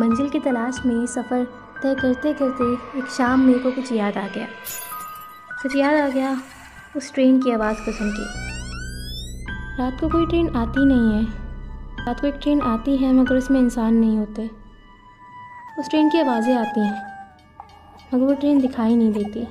मंजिल की तलाश में सफ़र तय करते करते एक शाम मेरे को कुछ याद आ गया। कुछ याद आ गया उस ट्रेन की आवाज़ को सुन के। रात को कोई ट्रेन आती नहीं है। रात को एक ट्रेन आती है, मगर उसमें इंसान नहीं होते। उस ट्रेन की आवाज़ें आती हैं, मगर वो ट्रेन दिखाई नहीं देती।